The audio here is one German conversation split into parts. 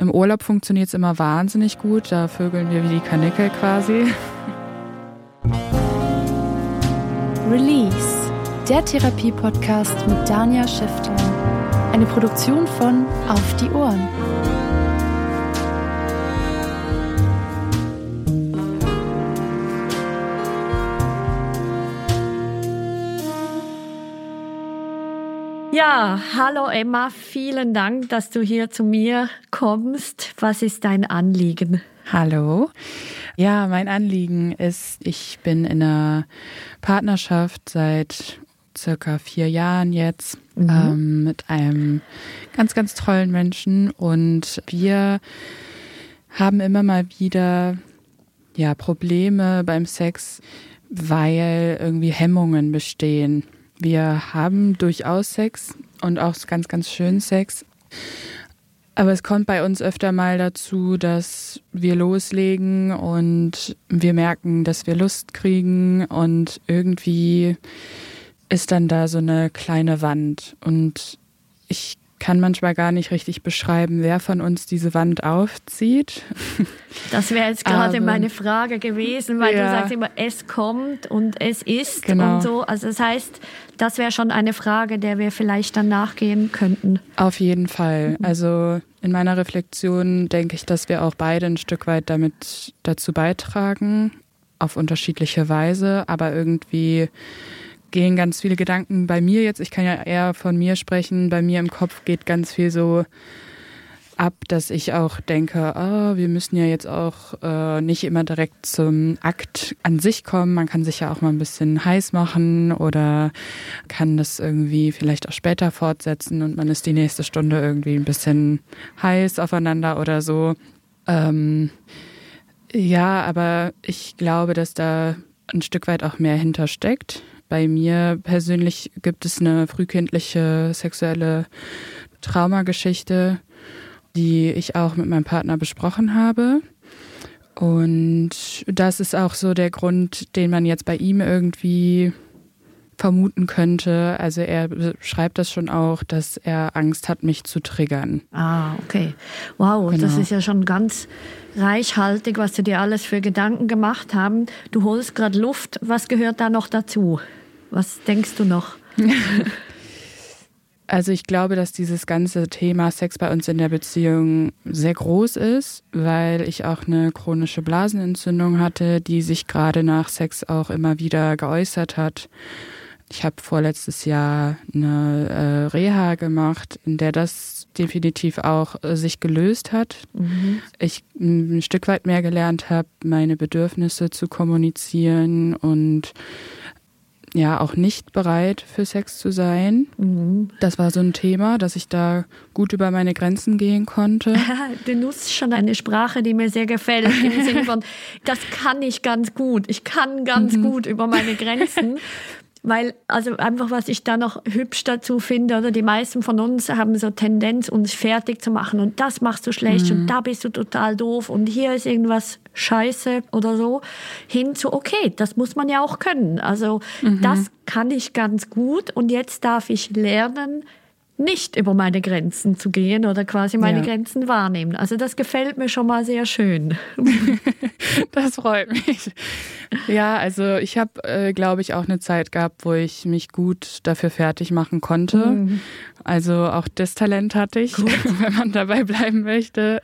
Im Urlaub funktioniert es immer wahnsinnig gut. Da vögeln wir wie die Kanickel quasi. Release, der Therapie-Podcast mit Dania Schifter. Eine Produktion von Auf die Ohren. Ja, hallo Emma, vielen Dank, dass du hier zu mir kommst. Was ist dein Anliegen? Hallo. Ja, mein Anliegen ist, ich bin in einer Partnerschaft seit circa vier Jahren jetzt mhm. ähm, mit einem ganz, ganz tollen Menschen und wir haben immer mal wieder ja, Probleme beim Sex, weil irgendwie Hemmungen bestehen. Wir haben durchaus Sex und auch ganz, ganz schön Sex. Aber es kommt bei uns öfter mal dazu, dass wir loslegen und wir merken, dass wir Lust kriegen und irgendwie ist dann da so eine kleine Wand. Und ich kann manchmal gar nicht richtig beschreiben, wer von uns diese Wand aufzieht. Das wäre jetzt gerade meine Frage gewesen, weil ja. du sagst immer, es kommt und es ist genau. und so. Also das heißt, das wäre schon eine Frage, der wir vielleicht dann nachgehen könnten. Auf jeden Fall. Also in meiner Reflexion denke ich, dass wir auch beide ein Stück weit damit dazu beitragen, auf unterschiedliche Weise, aber irgendwie gehen ganz viele Gedanken bei mir jetzt. Ich kann ja eher von mir sprechen. Bei mir im Kopf geht ganz viel so ab, dass ich auch denke, oh, wir müssen ja jetzt auch äh, nicht immer direkt zum Akt an sich kommen. Man kann sich ja auch mal ein bisschen heiß machen oder kann das irgendwie vielleicht auch später fortsetzen und man ist die nächste Stunde irgendwie ein bisschen heiß aufeinander oder so. Ähm, ja, aber ich glaube, dass da ein Stück weit auch mehr hintersteckt. Bei mir persönlich gibt es eine frühkindliche sexuelle Traumageschichte, die ich auch mit meinem Partner besprochen habe. Und das ist auch so der Grund, den man jetzt bei ihm irgendwie vermuten könnte. Also er schreibt das schon auch, dass er Angst hat, mich zu triggern. Ah, okay. Wow, genau. das ist ja schon ganz reichhaltig, was du dir alles für Gedanken gemacht haben. Du holst gerade Luft. Was gehört da noch dazu? Was denkst du noch? Also ich glaube, dass dieses ganze Thema Sex bei uns in der Beziehung sehr groß ist, weil ich auch eine chronische Blasenentzündung hatte, die sich gerade nach Sex auch immer wieder geäußert hat. Ich habe vorletztes Jahr eine äh, Reha gemacht, in der das definitiv auch äh, sich gelöst hat. Mhm. Ich ein Stück weit mehr gelernt habe, meine Bedürfnisse zu kommunizieren und ja auch nicht bereit für Sex zu sein. Mhm. Das war so ein Thema, dass ich da gut über meine Grenzen gehen konnte. Du nutzt schon eine Sprache, die mir sehr gefällt, im Sinne von, das kann ich ganz gut. Ich kann ganz mhm. gut über meine Grenzen. Weil, also einfach, was ich da noch hübsch dazu finde, oder die meisten von uns haben so Tendenz, uns fertig zu machen und das machst du schlecht mhm. und da bist du total doof und hier ist irgendwas scheiße oder so, hin zu, okay, das muss man ja auch können. Also mhm. das kann ich ganz gut und jetzt darf ich lernen, nicht über meine Grenzen zu gehen oder quasi meine ja. Grenzen wahrnehmen. Also das gefällt mir schon mal sehr schön. das freut mich. Ja, also ich habe, äh, glaube ich, auch eine Zeit gehabt, wo ich mich gut dafür fertig machen konnte. Mhm. Also auch das Talent hatte ich, gut. wenn man dabei bleiben möchte.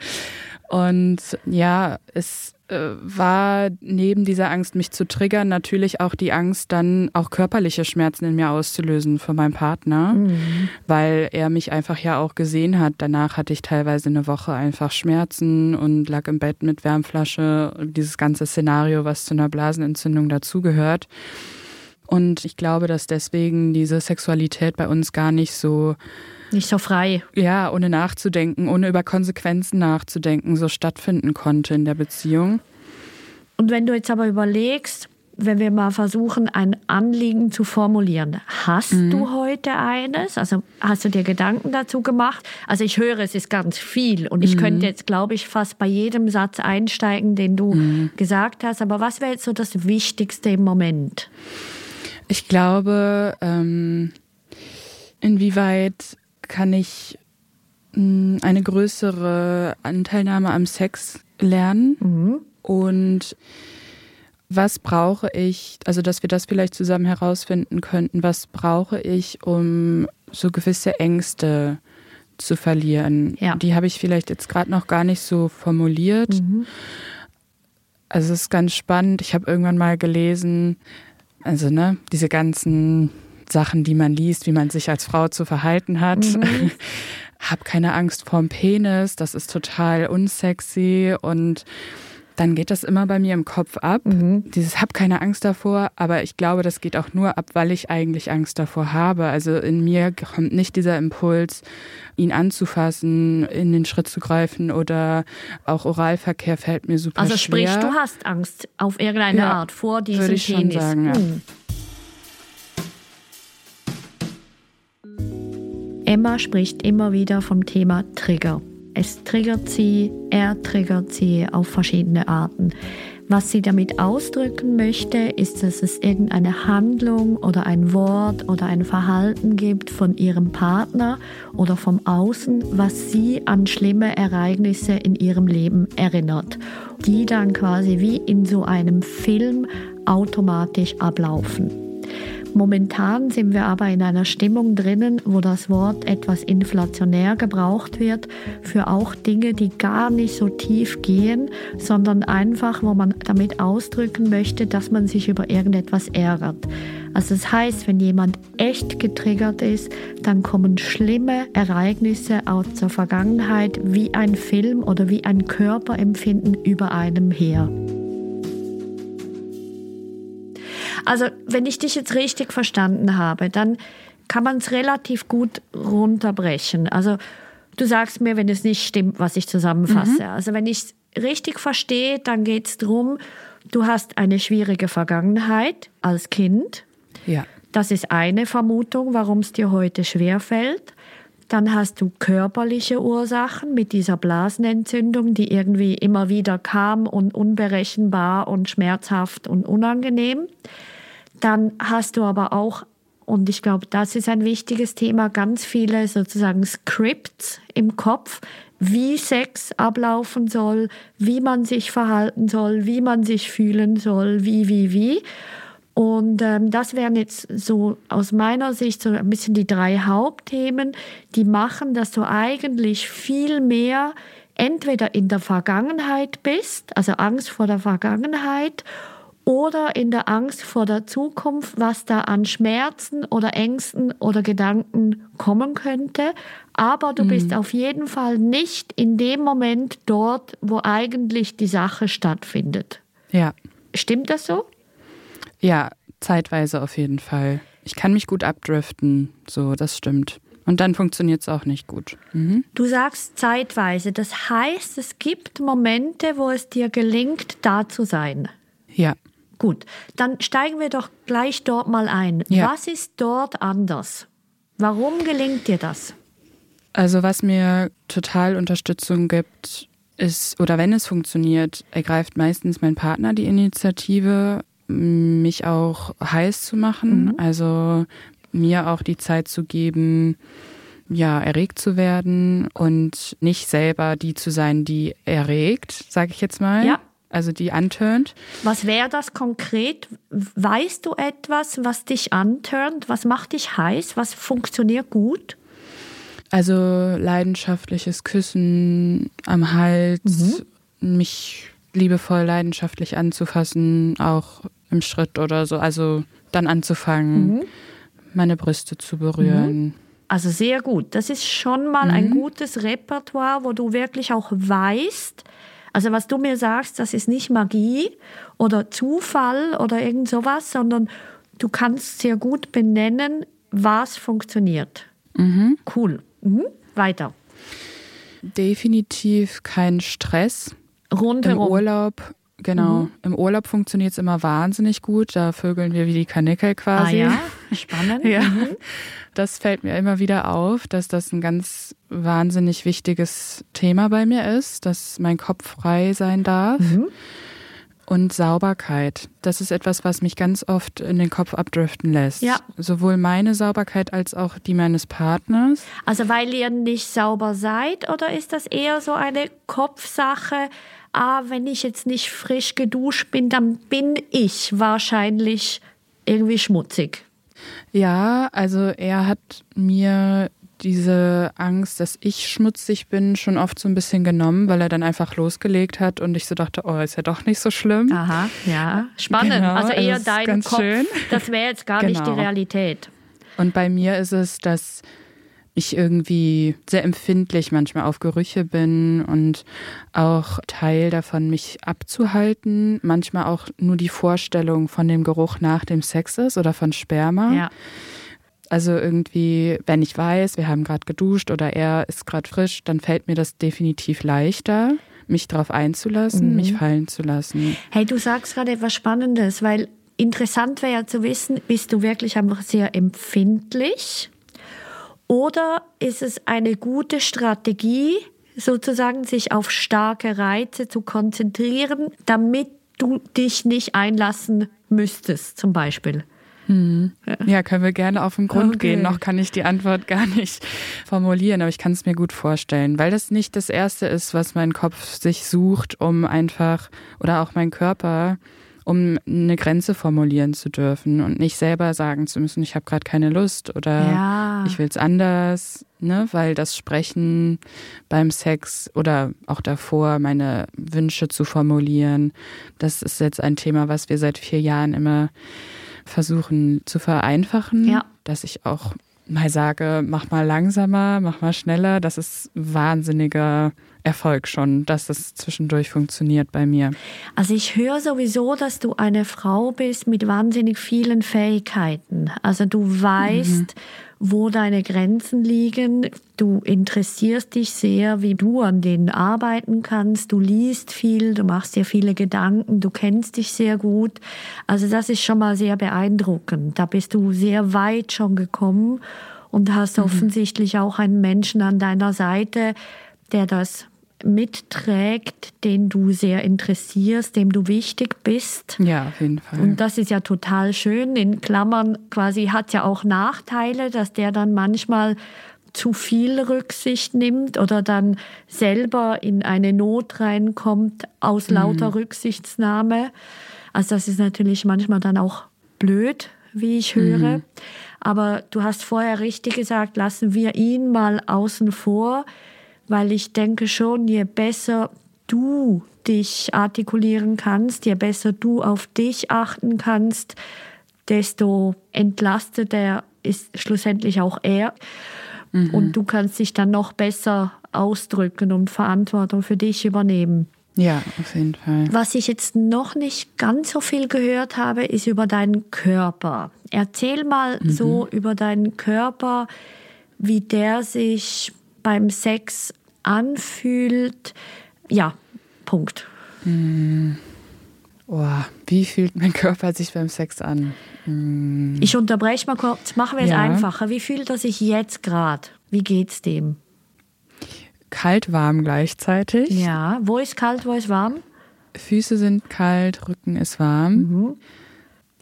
Und ja, es war neben dieser Angst, mich zu triggern, natürlich auch die Angst, dann auch körperliche Schmerzen in mir auszulösen für meinen Partner, mhm. weil er mich einfach ja auch gesehen hat. Danach hatte ich teilweise eine Woche einfach Schmerzen und lag im Bett mit Wärmflasche, dieses ganze Szenario, was zu einer Blasenentzündung dazugehört. Und ich glaube, dass deswegen diese Sexualität bei uns gar nicht so nicht so frei. Ja, ohne nachzudenken, ohne über Konsequenzen nachzudenken, so stattfinden konnte in der Beziehung. Und wenn du jetzt aber überlegst, wenn wir mal versuchen, ein Anliegen zu formulieren. Hast mhm. du heute eines? Also hast du dir Gedanken dazu gemacht? Also ich höre, es ist ganz viel und ich mhm. könnte jetzt, glaube ich, fast bei jedem Satz einsteigen, den du mhm. gesagt hast. Aber was wäre jetzt so das Wichtigste im Moment? Ich glaube, ähm, inwieweit kann ich mh, mm, eine größere Anteilnahme am Sex lernen mhm. und was brauche ich, also dass wir das vielleicht zusammen herausfinden könnten, was brauche ich, um so gewisse Ängste zu verlieren. Ja. Die habe ich vielleicht jetzt gerade noch gar nicht so formuliert. Mhm. Also es ist ganz spannend. Ich habe irgendwann mal gelesen, also ne, diese ganzen Sachen, die man liest, wie man sich als Frau zu verhalten hat. Mhm. Hab keine Angst vorm Penis, das ist total unsexy und dann geht das immer bei mir im Kopf ab. Mhm. Dieses hab keine Angst davor, aber ich glaube, das geht auch nur ab, weil ich eigentlich Angst davor habe. Also in mir kommt nicht dieser Impuls, ihn anzufassen, in den Schritt zu greifen oder auch Oralverkehr fällt mir super also schwer. Also sprich, du hast Angst auf irgendeine ja, Art vor diesem würde ich Penis. Schon sagen, ja. Hm. Emma spricht immer wieder vom Thema Trigger. Es triggert sie, er triggert sie auf verschiedene Arten. Was sie damit ausdrücken möchte, ist, dass es irgendeine Handlung oder ein Wort oder ein Verhalten gibt von ihrem Partner oder vom Außen, was sie an schlimme Ereignisse in ihrem Leben erinnert, die dann quasi wie in so einem Film automatisch ablaufen. Momentan sind wir aber in einer Stimmung drinnen, wo das Wort etwas inflationär gebraucht wird für auch Dinge, die gar nicht so tief gehen, sondern einfach, wo man damit ausdrücken möchte, dass man sich über irgendetwas ärgert. Also das heißt, wenn jemand echt getriggert ist, dann kommen schlimme Ereignisse aus der Vergangenheit wie ein Film oder wie ein Körperempfinden über einem her. Also wenn ich dich jetzt richtig verstanden habe, dann kann man es relativ gut runterbrechen. Also du sagst mir, wenn es nicht stimmt, was ich zusammenfasse. Mhm. Also wenn ich es richtig verstehe, dann geht es darum, du hast eine schwierige Vergangenheit als Kind. Ja. Das ist eine Vermutung, warum es dir heute schwerfällt. Dann hast du körperliche Ursachen mit dieser Blasenentzündung, die irgendwie immer wieder kam und unberechenbar und schmerzhaft und unangenehm. Dann hast du aber auch, und ich glaube, das ist ein wichtiges Thema, ganz viele sozusagen Scripts im Kopf, wie Sex ablaufen soll, wie man sich verhalten soll, wie man sich fühlen soll, wie, wie, wie. Und ähm, das wären jetzt so aus meiner Sicht so ein bisschen die drei Hauptthemen, die machen, dass du eigentlich viel mehr entweder in der Vergangenheit bist, also Angst vor der Vergangenheit, oder in der Angst vor der Zukunft, was da an Schmerzen oder Ängsten oder Gedanken kommen könnte. Aber du mhm. bist auf jeden Fall nicht in dem Moment dort, wo eigentlich die Sache stattfindet. Ja. Stimmt das so? Ja, zeitweise auf jeden Fall. Ich kann mich gut abdriften, so, das stimmt. Und dann funktioniert es auch nicht gut. Mhm. Du sagst zeitweise, das heißt, es gibt Momente, wo es dir gelingt, da zu sein. Ja. Gut, dann steigen wir doch gleich dort mal ein. Ja. Was ist dort anders? Warum gelingt dir das? Also was mir total Unterstützung gibt, ist, oder wenn es funktioniert, ergreift meistens mein Partner die Initiative, mich auch heiß zu machen, mhm. also mir auch die Zeit zu geben, ja, erregt zu werden und nicht selber die zu sein, die erregt, sage ich jetzt mal. Ja also die antönt. Was wäre das konkret? Weißt du etwas, was dich antönt? Was macht dich heiß? Was funktioniert gut? Also leidenschaftliches Küssen am Hals, mhm. mich liebevoll leidenschaftlich anzufassen, auch im Schritt oder so. Also dann anzufangen, mhm. meine Brüste zu berühren. Mhm. Also sehr gut. Das ist schon mal ein mhm. gutes Repertoire, wo du wirklich auch weißt, also was du mir sagst, das ist nicht Magie oder Zufall oder irgend sowas, sondern du kannst sehr gut benennen, was funktioniert. Mhm. Cool. Mhm. Weiter. Definitiv kein Stress. Rundherum. Im Urlaub, genau. Im Urlaub funktioniert es immer wahnsinnig gut. Da vögeln wir wie die Kanickel Ah quasi. ja, spannend. Ja. Mhm. Das fällt mir immer wieder auf, dass das ein ganz wahnsinnig wichtiges Thema bei mir ist, dass mein Kopf frei sein darf. Mhm. Und Sauberkeit. Das ist etwas, was mich ganz oft in den Kopf abdriften lässt. Ja. Sowohl meine Sauberkeit als auch die meines Partners. Also weil ihr nicht sauber seid oder ist das eher so eine Kopfsache? Ah, wenn ich jetzt nicht frisch geduscht bin, dann bin ich wahrscheinlich irgendwie schmutzig. Ja, also er hat mir diese Angst, dass ich schmutzig bin, schon oft so ein bisschen genommen, weil er dann einfach losgelegt hat und ich so dachte, oh, ist ja doch nicht so schlimm. Aha, ja. Spannend. Genau, also eher dein ganz Kopf. schön. Das wäre jetzt gar nicht die Genau. Realität. Und bei mir ist es, dass ich irgendwie sehr empfindlich manchmal auf Gerüche bin und auch Teil davon, mich abzuhalten. Manchmal auch nur die Vorstellung von dem Geruch nach dem Sex ist oder von Sperma. Ja. Also irgendwie, wenn ich weiß, wir haben gerade geduscht oder er ist gerade frisch, dann fällt mir das definitiv leichter, mich darauf einzulassen, mich fallen zu lassen. Hey, du sagst gerade etwas Spannendes, weil interessant wäre ja zu wissen, bist du wirklich einfach sehr empfindlich oder ist es eine gute Strategie, sozusagen sich auf starke Reize zu konzentrieren, damit du dich nicht einlassen müsstest, zum Beispiel? Ja, können wir gerne auf den Grund Okay. gehen. Noch kann ich die Antwort gar nicht formulieren, aber ich kann es mir gut vorstellen, weil das nicht das Erste ist, was mein Kopf sich sucht, um einfach, oder auch mein Körper, um eine Grenze formulieren zu dürfen und nicht selber sagen zu müssen, ich habe gerade keine Lust oder Ja. ich will es anders, ne? weil das Sprechen beim Sex oder auch davor, meine Wünsche zu formulieren, das ist jetzt ein Thema, was wir seit vier Jahren immer versuchen zu vereinfachen, Ja. dass ich auch mal sage, mach mal langsamer, mach mal schneller. Das ist wahnsinniger Erfolg schon, dass das zwischendurch funktioniert bei mir. Also ich höre sowieso, dass du eine Frau bist mit wahnsinnig vielen Fähigkeiten. Also du weißt, wo deine Grenzen liegen. Du interessierst dich sehr, wie du an denen arbeiten kannst. Du liest viel, du machst dir viele Gedanken, du kennst dich sehr gut. Also das ist schon mal sehr beeindruckend. Da bist du sehr weit schon gekommen und hast offensichtlich auch einen Menschen an deiner Seite, der das mitträgt, den du sehr interessierst, dem du wichtig bist. Ja, auf jeden Fall. Und das ist ja total schön. In Klammern quasi hat ja auch Nachteile, dass der dann manchmal zu viel Rücksicht nimmt oder dann selber in eine Not reinkommt aus lauter Rücksichtsnahme. Also das ist natürlich manchmal dann auch blöd, wie ich höre. Aber du hast vorher richtig gesagt, lassen wir ihn mal außen vor, weil ich denke schon, je besser du dich artikulieren kannst, je besser du auf dich achten kannst, desto entlasteter ist schlussendlich auch er. Und du kannst dich dann noch besser ausdrücken und Verantwortung für dich übernehmen. ja, auf jeden Fall. Was ich jetzt noch nicht ganz so viel gehört habe, ist über deinen Körper. Erzähl mal so über deinen Körper, wie der sich beim Sex anfühlt. Ja, Punkt. Oh, wie fühlt mein Körper sich beim Sex an? Ich unterbreche mal kurz. Machen wir es Ja. einfacher. Wie fühlt er sich jetzt gerade? Wie geht's dem? Kalt, warm gleichzeitig. Ja, wo ist kalt, wo ist warm? Füße sind kalt, Rücken ist warm.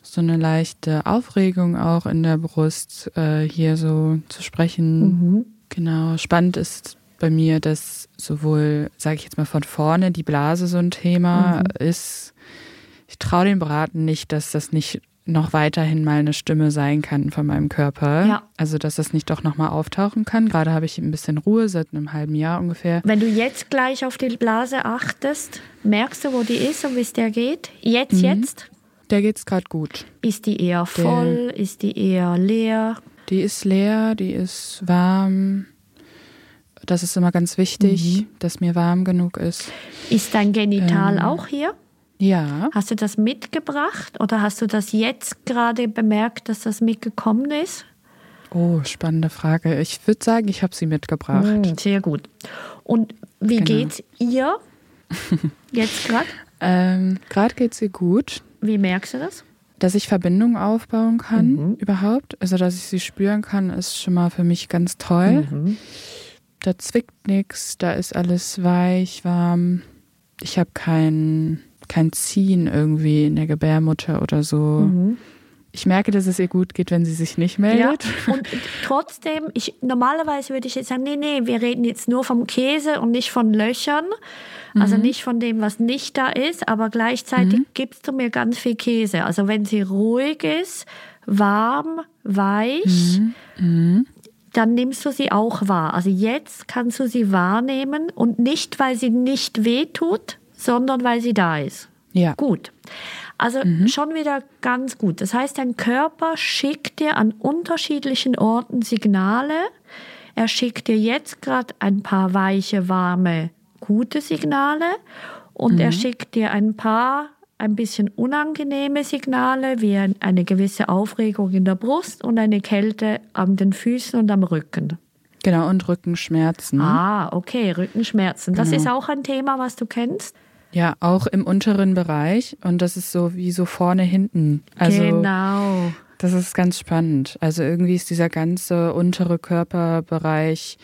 So eine leichte Aufregung auch in der Brust, äh, hier so zu sprechen. Genau. Spannend ist bei mir, dass sowohl, sage ich jetzt mal von vorne, die Blase so ein Thema ist. Ich traue dem Braten nicht, dass das nicht noch weiterhin mal eine Stimme sein kann von meinem Körper. Ja. Also, dass das nicht doch nochmal auftauchen kann. Gerade habe ich ein bisschen Ruhe seit einem halben Jahr ungefähr. Wenn du jetzt gleich auf die Blase achtest, merkst du, wo die ist und wie es der geht? Jetzt, jetzt? Der geht's gerade gut. Ist die eher voll? Ist die eher leer? Die ist leer, die ist warm. Das ist immer ganz wichtig, dass mir warm genug ist. Ist dein Genital Ähm. auch hier? Ja. Hast du das mitgebracht oder hast du das jetzt gerade bemerkt, dass das mitgekommen ist? Oh, spannende Frage. Ich würde sagen, ich habe sie mitgebracht. Mm, sehr gut. Und wie Genau. geht's ihr jetzt gerade? Ähm, Gerade geht sie gut, Wie merkst du das? Dass ich Verbindungen aufbauen kann überhaupt. Also, dass ich sie spüren kann, ist schon mal für mich ganz toll. Da zwickt nichts, da ist alles weich, warm. Ich habe kein, kein Ziehen irgendwie in der Gebärmutter oder so. Ich merke, dass es ihr gut geht, wenn sie sich nicht meldet. Ja, und trotzdem, ich, normalerweise würde ich jetzt sagen, nee, nee, wir reden jetzt nur vom Käse und nicht von Löchern. Also Mhm. nicht von dem, was nicht da ist, aber gleichzeitig gibst du mir ganz viel Käse. Also wenn sie ruhig ist, warm, weich, Mhm. dann nimmst du sie auch wahr. Also jetzt kannst du sie wahrnehmen und nicht, weil sie nicht wehtut, sondern weil sie da ist. Ja. Gut. Also schon wieder ganz gut. Das heißt, dein Körper schickt dir an unterschiedlichen Orten Signale. Er schickt dir jetzt gerade ein paar weiche, warme, gute Signale und er schickt dir ein paar ein bisschen unangenehme Signale, wie ein- eine gewisse Aufregung in der Brust und eine Kälte an den Füßen und am Rücken. Genau, und Rückenschmerzen. Ah, okay, Rückenschmerzen. Das Genau. ist auch ein Thema, was du kennst. Ja, auch im unteren Bereich. Und das ist so wie so vorne, hinten. Also, genau. das ist ganz spannend. Also, irgendwie ist dieser ganze untere Körperbereich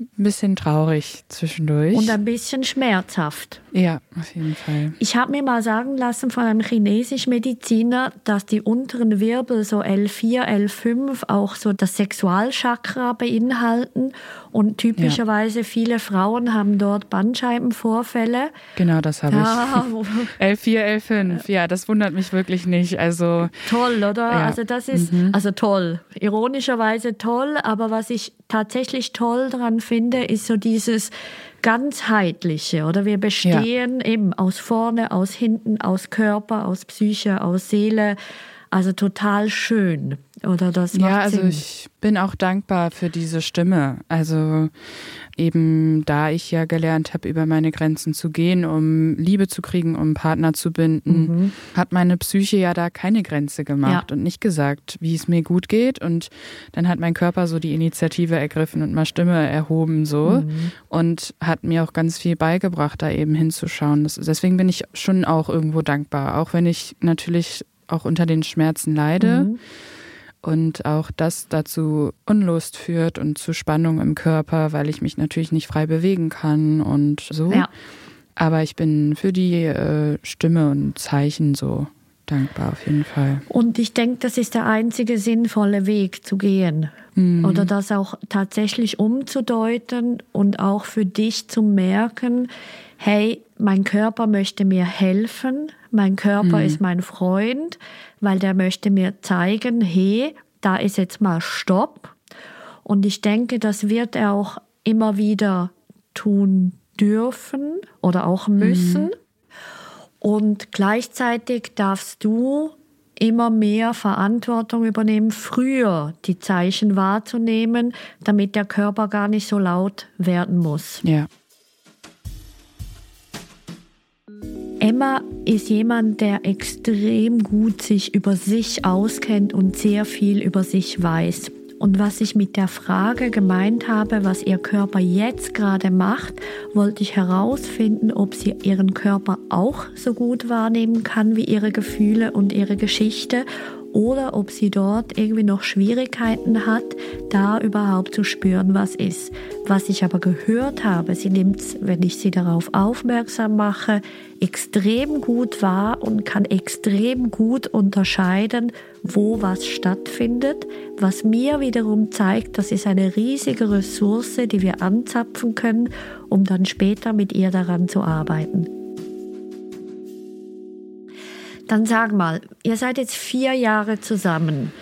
ein bisschen traurig zwischendurch. Und ein bisschen schmerzhaft. ja, auf jeden Fall. Ich habe mir mal sagen lassen von einem chinesischen Mediziner, dass die unteren Wirbel, so L4, L5, auch so das Sexualchakra beinhalten. Und typischerweise viele Frauen haben dort Bandscheibenvorfälle. Genau, das habe Ja, ich. wo- L4, L5. Ja, das wundert mich wirklich nicht. Also, toll, oder? Ja. Also das ist, also toll. Ironischerweise toll, aber was ich tatsächlich toll daran finde, ist so dieses ganzheitliche, oder? Wir bestehen eben aus vorne, aus hinten, aus Körper, aus Psyche, aus Seele. Also total schön, oder? Das macht ja, also Sinn. ich bin auch dankbar für diese Stimme. Also eben da ich ja gelernt habe, über meine Grenzen zu gehen, um Liebe zu kriegen, um Partner zu binden, hat meine Psyche ja da keine Grenze gemacht Ja. und nicht gesagt, wie es mir gut geht. Und dann hat mein Körper so die Initiative ergriffen und mal Stimme erhoben so und hat mir auch ganz viel beigebracht, da eben hinzuschauen. Das, deswegen bin ich schon auch irgendwo dankbar, auch wenn ich natürlich auch unter den Schmerzen leide Mhm. Und auch das dazu Unlust führt und zu Spannung im Körper, weil ich mich natürlich nicht frei bewegen kann und so. Ja. Aber ich bin für die äh, Stimme und Zeichen so dankbar auf jeden Fall. Und ich denke, das ist der einzige sinnvolle Weg zu gehen. Oder das auch tatsächlich umzudeuten und auch für dich zu merken, hey, mein Körper möchte mir helfen, mein Körper ist mein Freund, weil der möchte mir zeigen, hey, da ist jetzt mal Stopp. Und ich denke, das wird er auch immer wieder tun dürfen oder auch müssen. Und gleichzeitig darfst du immer mehr Verantwortung übernehmen, früher die Zeichen wahrzunehmen, damit der Körper gar nicht so laut werden muss. Ja. Emma ist jemand, der extrem gut sich über sich auskennt und sehr viel über sich weiß. Und was ich mit der Frage gemeint habe, was ihr Körper jetzt gerade macht, wollte ich herausfinden, ob sie ihren Körper auch so gut wahrnehmen kann wie ihre Gefühle und ihre Geschichte oder ob sie dort irgendwie noch Schwierigkeiten hat, da überhaupt zu spüren, was ist. Was ich aber gehört habe, sie nimmt, wenn ich sie darauf aufmerksam mache, extrem gut wahr und kann extrem gut unterscheiden, wo was stattfindet, was mir wiederum zeigt, das ist eine riesige Ressource, die wir anzapfen können, um dann später mit ihr daran zu arbeiten. Dann sag mal, ihr seid jetzt vier Jahre zusammen.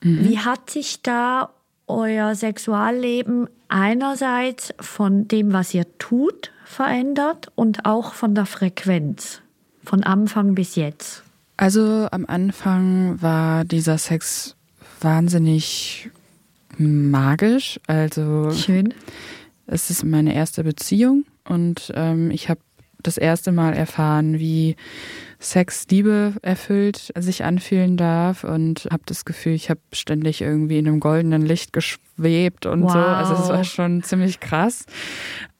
Wie hat sich da euer Sexualleben einerseits von dem, was ihr tut, verändert und auch von der Frequenz, von Anfang bis jetzt? Also am Anfang war dieser Sex wahnsinnig magisch. Also Schön. es ist meine erste Beziehung und ähm, ich habe das erste Mal erfahren, wie Sex Liebe erfüllt sich anfühlen darf und habe das Gefühl, ich habe ständig irgendwie in einem goldenen Licht geschwebt und wow. so. Also es war schon ziemlich krass.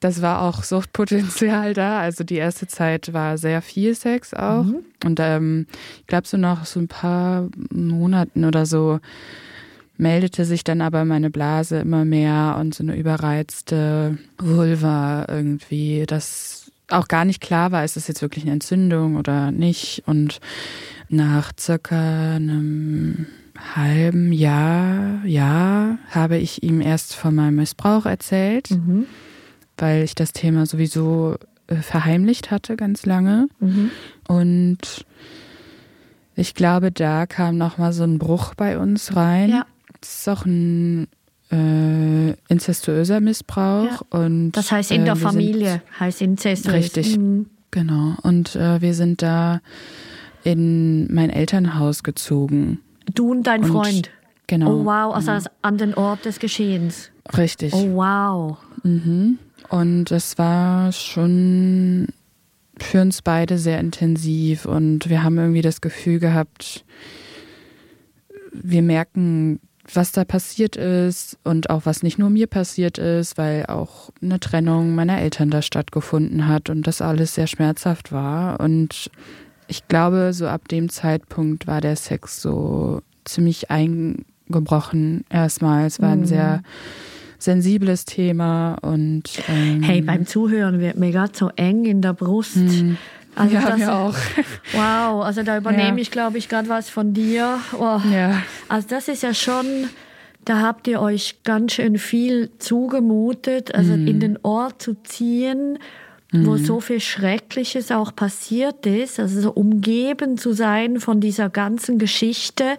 Das war auch Suchtpotenzial da. Also die erste Zeit war sehr viel Sex auch. Mhm. Und ähm, ich glaube, so nach so ein paar Monaten oder so meldete sich dann aber meine Blase immer mehr und so eine überreizte Vulva irgendwie. Das auch gar nicht klar war, ist das jetzt wirklich eine Entzündung oder nicht. Und nach circa einem halben Jahr, ja, habe ich ihm erst von meinem Missbrauch erzählt, mhm. weil ich das Thema sowieso äh, verheimlicht hatte ganz lange. Mhm. Und ich glaube, da kam nochmal so ein Bruch bei uns rein. Ja. Das ist auch ein äh, inzestuöser Missbrauch. Ja. Und, das heißt in äh, der Familie, heißt inzestuös. Richtig, mhm. genau. Und äh, wir sind da in mein Elternhaus gezogen. Du und dein und, Freund? Genau. Oh wow, also ja. an den Ort des Geschehens. Richtig. Oh wow. Mhm. Und es war schon für uns beide sehr intensiv und wir haben irgendwie das Gefühl gehabt, wir merken was da passiert ist und auch was nicht nur mir passiert ist, weil auch eine Trennung meiner Eltern da stattgefunden hat und das alles sehr schmerzhaft war. Und ich glaube, so ab dem Zeitpunkt war der Sex so ziemlich eingebrochen erstmal. Es war ein mhm. sehr sensibles Thema und ähm, hey, beim Zuhören wird mir gerade so eng in der Brust. Mhm. Also ja, das, mir auch. Wow, also da übernehme ja. ich, glaube ich, gerade was von dir. Oh. Ja. Also das ist ja schon, da habt ihr euch ganz schön viel zugemutet, also mhm. in den Ort zu ziehen, wo mhm. so viel Schreckliches auch passiert ist, also so umgeben zu sein von dieser ganzen Geschichte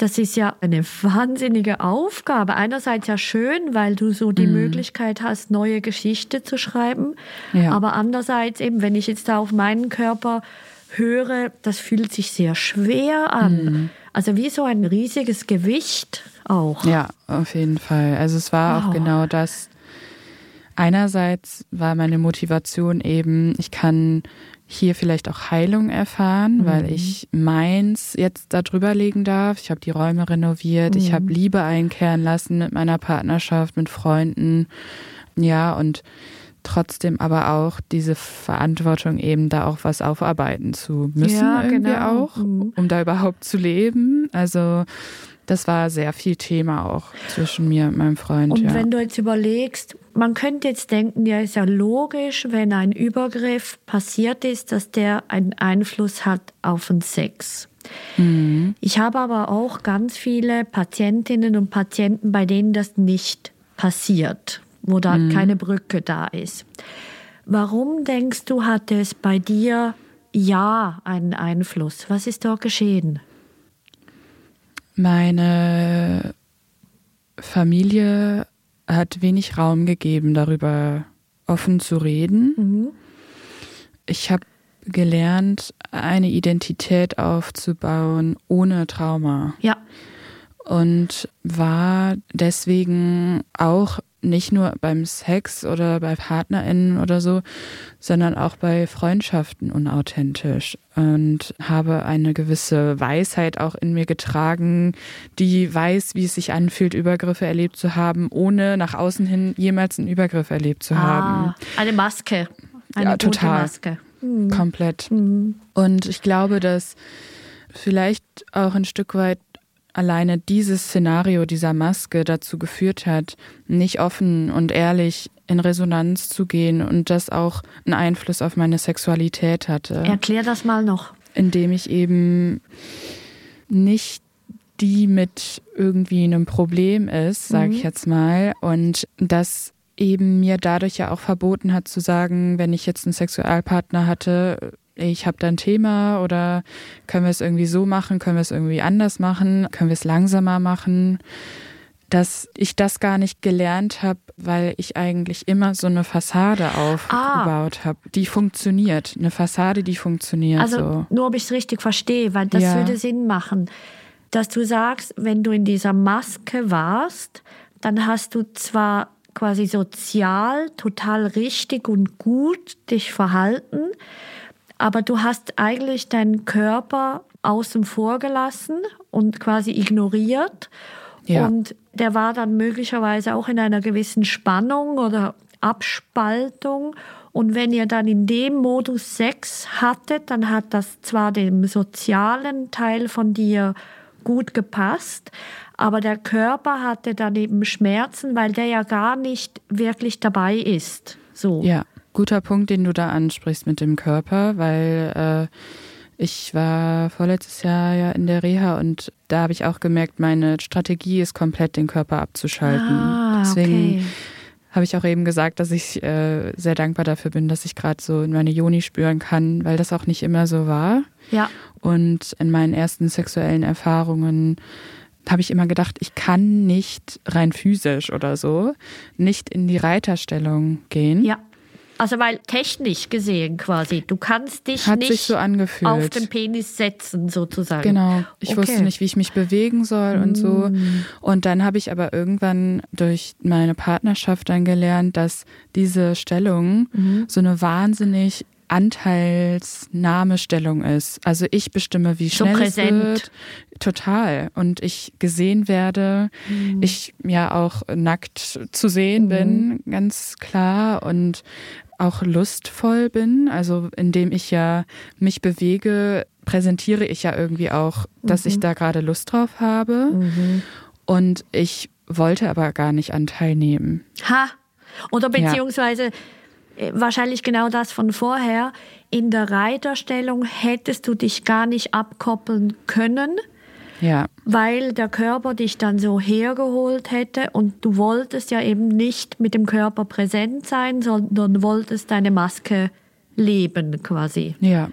das ist ja eine wahnsinnige Aufgabe. Einerseits ja schön, weil du so die mm. Möglichkeit hast, neue Geschichte zu schreiben. Ja. Aber andererseits eben, wenn ich jetzt da auf meinen Körper höre, das fühlt sich sehr schwer an. Mm. Also wie so ein riesiges Gewicht auch. Ja, auf jeden Fall. Also es war wow. auch genau das. Einerseits war meine Motivation eben, ich kann hier vielleicht auch Heilung erfahren, mhm. weil ich meins jetzt da drüber legen darf. Ich habe die Räume renoviert, mhm. ich habe Liebe einkehren lassen mit meiner Partnerschaft, mit Freunden. Ja, und trotzdem aber auch diese Verantwortung eben da auch was aufarbeiten zu müssen ja, irgendwie genau. auch, mhm. um da überhaupt zu leben. Also das war sehr viel Thema auch zwischen mir und meinem Freund. Und ja. wenn du jetzt überlegst, man könnte jetzt denken, ja, ist ja logisch, wenn ein Übergriff passiert ist, dass der einen Einfluss hat auf den Sex. Mhm. Ich habe aber auch ganz viele Patientinnen und Patienten, bei denen das nicht passiert, wo da mhm. keine Brücke da ist. Warum denkst du, hatte es bei dir ja einen Einfluss? Was ist dort geschehen? Meine Familie hat wenig Raum gegeben, darüber offen zu reden. Mhm. Ich habe gelernt, eine Identität aufzubauen ohne Trauma. Ja. Und war deswegen auch nicht nur beim Sex oder bei PartnerInnen oder so, sondern auch bei Freundschaften unauthentisch und habe eine gewisse Weisheit auch in mir getragen, die weiß, wie es sich anfühlt, Übergriffe erlebt zu haben, ohne nach außen hin jemals einen Übergriff erlebt zu ah, haben. Eine Maske. Eine ja, total. Maske. Mhm. Komplett. Mhm. Und ich glaube, dass vielleicht auch ein Stück weit alleine dieses Szenario dieser Maske dazu geführt hat, nicht offen und ehrlich in Resonanz zu gehen und das auch einen Einfluss auf meine Sexualität hatte. Erklär das mal noch. Indem ich eben nicht die mit irgendwie einem Problem ist, sage mhm. ich jetzt mal, und das eben mir dadurch ja auch verboten hat zu sagen, wenn ich jetzt einen Sexualpartner hatte, ich habe da ein Thema oder können wir es irgendwie so machen, können wir es irgendwie anders machen, können wir es langsamer machen, dass ich das gar nicht gelernt habe, weil ich eigentlich immer so eine Fassade aufgebaut ah. habe, die funktioniert, eine Fassade, die funktioniert. Also so. nur, ob ich es richtig verstehe, weil das ja. würde Sinn machen, dass du sagst, wenn du in dieser Maske warst, dann hast du zwar quasi sozial total richtig und gut dich verhalten, aber du hast eigentlich deinen Körper außen vor gelassen und quasi ignoriert. Ja. Und der war dann möglicherweise auch in einer gewissen Spannung oder Abspaltung. Und wenn ihr dann in dem Modus Sex hattet, dann hat das zwar dem sozialen Teil von dir gut gepasst, aber der Körper hatte dann eben Schmerzen, weil der ja gar nicht wirklich dabei ist. So. Ja, guter Punkt, den du da ansprichst mit dem Körper, weil äh, ich war vorletztes Jahr ja in der Reha und da habe ich auch gemerkt, meine Strategie ist komplett den Körper abzuschalten. Ah, Deswegen okay. habe ich auch eben gesagt, dass ich äh, sehr dankbar dafür bin, dass ich gerade so in meine Joni spüren kann, weil das auch nicht immer so war. Ja. Und in meinen ersten sexuellen Erfahrungen habe ich immer gedacht, ich kann nicht rein physisch oder so nicht in die Reiterstellung gehen. Ja. Also weil technisch gesehen quasi, du kannst dich Hat nicht so auf den Penis setzen sozusagen. Genau. Ich okay. wusste nicht, wie ich mich bewegen soll und so. Mm. Und dann habe ich aber irgendwann durch meine Partnerschaft dann gelernt, dass diese Stellung mhm. so eine wahnsinnig Anteilsnahmestellung ist. Also ich bestimme, wie schnell so es wird. Total. Und ich gesehen werde. Mhm. Ich ja auch nackt zu sehen mhm. bin, ganz klar. Und auch lustvoll bin. Also indem ich ja mich bewege, präsentiere ich ja irgendwie auch, dass mhm. ich da gerade Lust drauf habe. Mhm. Und ich wollte aber gar nicht an teilnehmen. Ha! Oder beziehungsweise ja. Äh, wahrscheinlich genau das von vorher. In der Reiterstellung hättest du dich gar nicht abkoppeln können ja. Weil der Körper dich dann so hergeholt hätte und du wolltest ja eben nicht mit dem Körper präsent sein, sondern wolltest deine Maske leben quasi. Ja.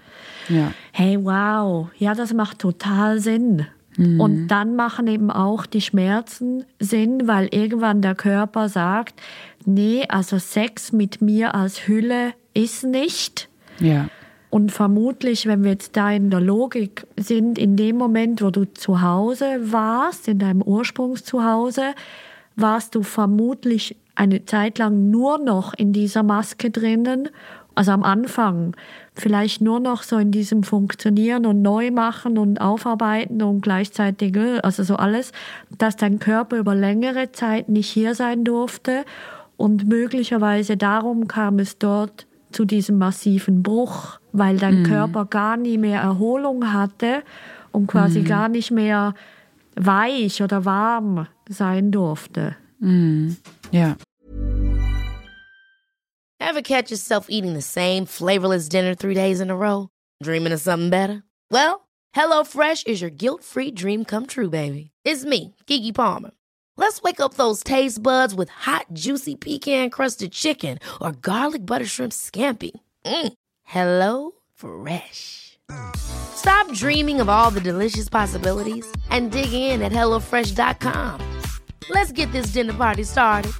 ja. Hey, wow. Ja, das macht total Sinn. Mhm. Und dann machen eben auch die Schmerzen Sinn, weil irgendwann der Körper sagt, nee, also Sex mit mir als Hülle ist nicht. Ja. Und vermutlich, wenn wir jetzt da in der Logik sind, in dem Moment, wo du zu Hause warst, in deinem Ursprungszuhause, warst du vermutlich eine Zeit lang nur noch in dieser Maske drinnen. Also am Anfang vielleicht nur noch so in diesem Funktionieren und Neumachen und Aufarbeiten und gleichzeitig, also so alles, dass dein Körper über längere Zeit nicht hier sein durfte. Und möglicherweise darum kam es dort zu diesem massiven Bruch, weil dein mhm. Körper gar nie mehr Erholung hatte und quasi mhm. gar nicht mehr weich oder warm sein durfte. Mhm. Ja. Ever catch yourself eating the same flavorless dinner three days in a row? Dreaming of something better? Well, HelloFresh is your guilt-free dream come true, baby. It's me, Gigi Palmer. Let's wake up those taste buds with hot, juicy pecan crusted chicken or garlic butter shrimp scampi. Mm. Hello Fresh. Stop dreaming of all the delicious possibilities and dig in at HelloFresh.com. Let's get this dinner party started.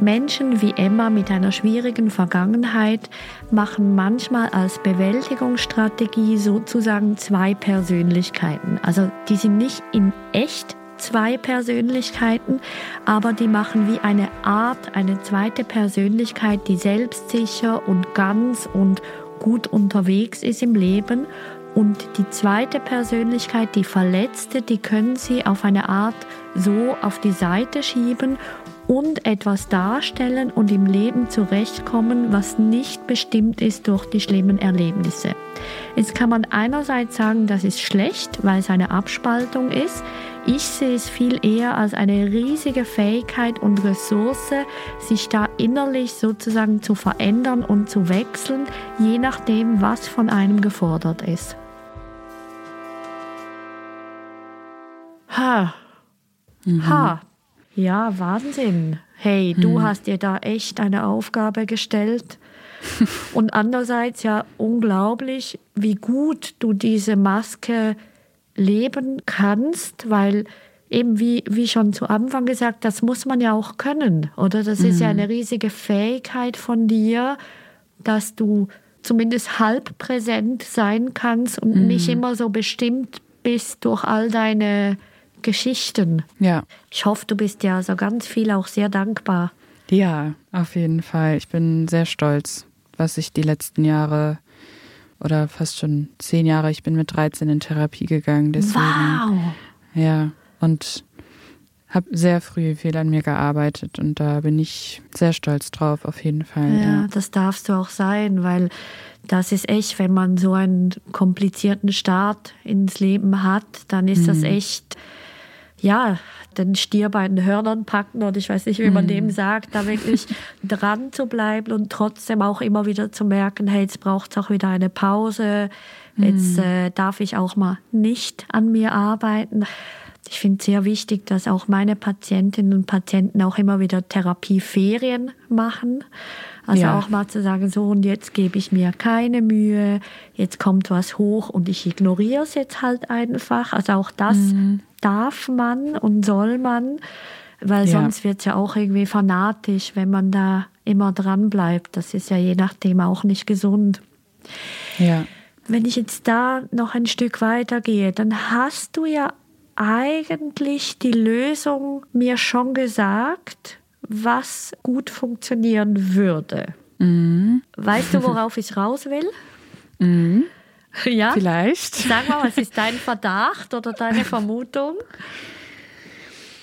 Menschen wie Emma mit einer schwierigen Vergangenheit machen manchmal als Bewältigungsstrategie sozusagen zwei Persönlichkeiten. Also die sind nicht in echt zwei Persönlichkeiten, aber die machen wie eine Art, eine zweite Persönlichkeit, die selbstsicher und ganz und gut unterwegs ist im Leben. Und die zweite Persönlichkeit, die Verletzte, die können sie auf eine Art so auf die Seite schieben und etwas darstellen und im Leben zurechtkommen, was nicht bestimmt ist durch die schlimmen Erlebnisse. Jetzt kann man einerseits sagen, das ist schlecht, weil es eine Abspaltung ist. Ich sehe es viel eher als eine riesige Fähigkeit und Ressource, sich da innerlich sozusagen zu verändern und zu wechseln, je nachdem, was von einem gefordert ist. Ha. Mhm. Ha. Ja, Wahnsinn. Hey, du hm. hast dir da echt eine Aufgabe gestellt. Und andererseits ja unglaublich, wie gut du diese Maske leben kannst, weil eben wie, wie schon zu Anfang gesagt, das muss man ja auch können, oder? Das ist ja mhm. eine riesige Fähigkeit von dir, dass du zumindest halb präsent sein kannst und mhm. nicht immer so bestimmt bist durch all deine Geschichten. Ja. Ich hoffe, du bist ja so ganz viel auch sehr dankbar. Ja, auf jeden Fall. Ich bin sehr stolz, was ich die letzten Jahre oder fast schon zehn Jahre, ich bin mit 13 in Therapie gegangen. Deswegen, wow. Ja, und habe sehr früh viel an mir gearbeitet und da bin ich sehr stolz drauf, auf jeden Fall. Ja, Ja, das darfst du auch sein, weil das ist echt, wenn man so einen komplizierten Start ins Leben hat, dann ist das echt, ja, den Stier bei den Hörnern packen oder ich weiß nicht, wie man dem sagt, da wirklich dran zu bleiben und trotzdem auch immer wieder zu merken, hey, jetzt braucht es auch wieder eine Pause, jetzt äh, darf ich auch mal nicht an mir arbeiten. Ich finde es sehr wichtig, dass auch meine Patientinnen und Patienten auch immer wieder Therapieferien machen. Also Ja. auch mal zu sagen, so und jetzt gebe ich mir keine Mühe, jetzt kommt was hoch und ich ignoriere es jetzt halt einfach. Also auch das darf man und soll man, weil Ja. sonst wird es ja auch irgendwie fanatisch, wenn man da immer dran bleibt. Das ist ja je nachdem auch nicht gesund. ja. Wenn ich jetzt da noch ein Stück weiter gehe, dann hast du ja eigentlich die Lösung mir schon gesagt, was gut funktionieren würde. Weißt du, worauf ich raus will? Ja? vielleicht. Sag mal, was ist dein Verdacht oder deine Vermutung?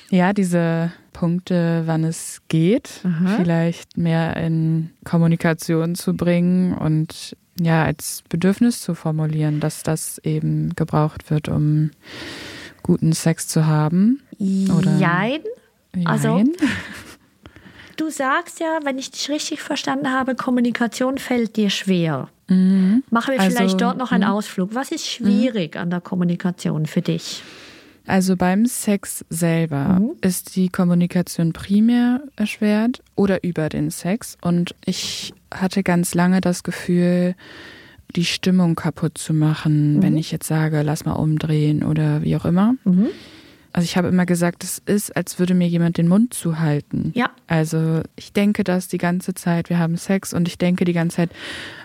Ja, diese Punkte, wann es geht, vielleicht mehr in Kommunikation zu bringen und ja, als Bedürfnis zu formulieren, dass das eben gebraucht wird, um guten Sex zu haben. Oder- Jein. Also- Jein. Du sagst ja, wenn ich dich richtig verstanden habe, Kommunikation fällt dir schwer. Mhm. Machen wir Also, vielleicht dort noch einen mhm. Ausflug. Was ist schwierig an der Kommunikation für dich? Also beim Sex selber Mhm. ist die Kommunikation primär erschwert oder über den Sex. Und ich hatte ganz lange das Gefühl, die Stimmung kaputt zu machen, Mhm. wenn ich jetzt sage, lass mal umdrehen oder wie auch immer. Mhm. Also ich habe immer gesagt, es ist, als würde mir jemand den Mund zuhalten. Ja. Also ich denke das die ganze Zeit, wir haben Sex und ich denke die ganze Zeit,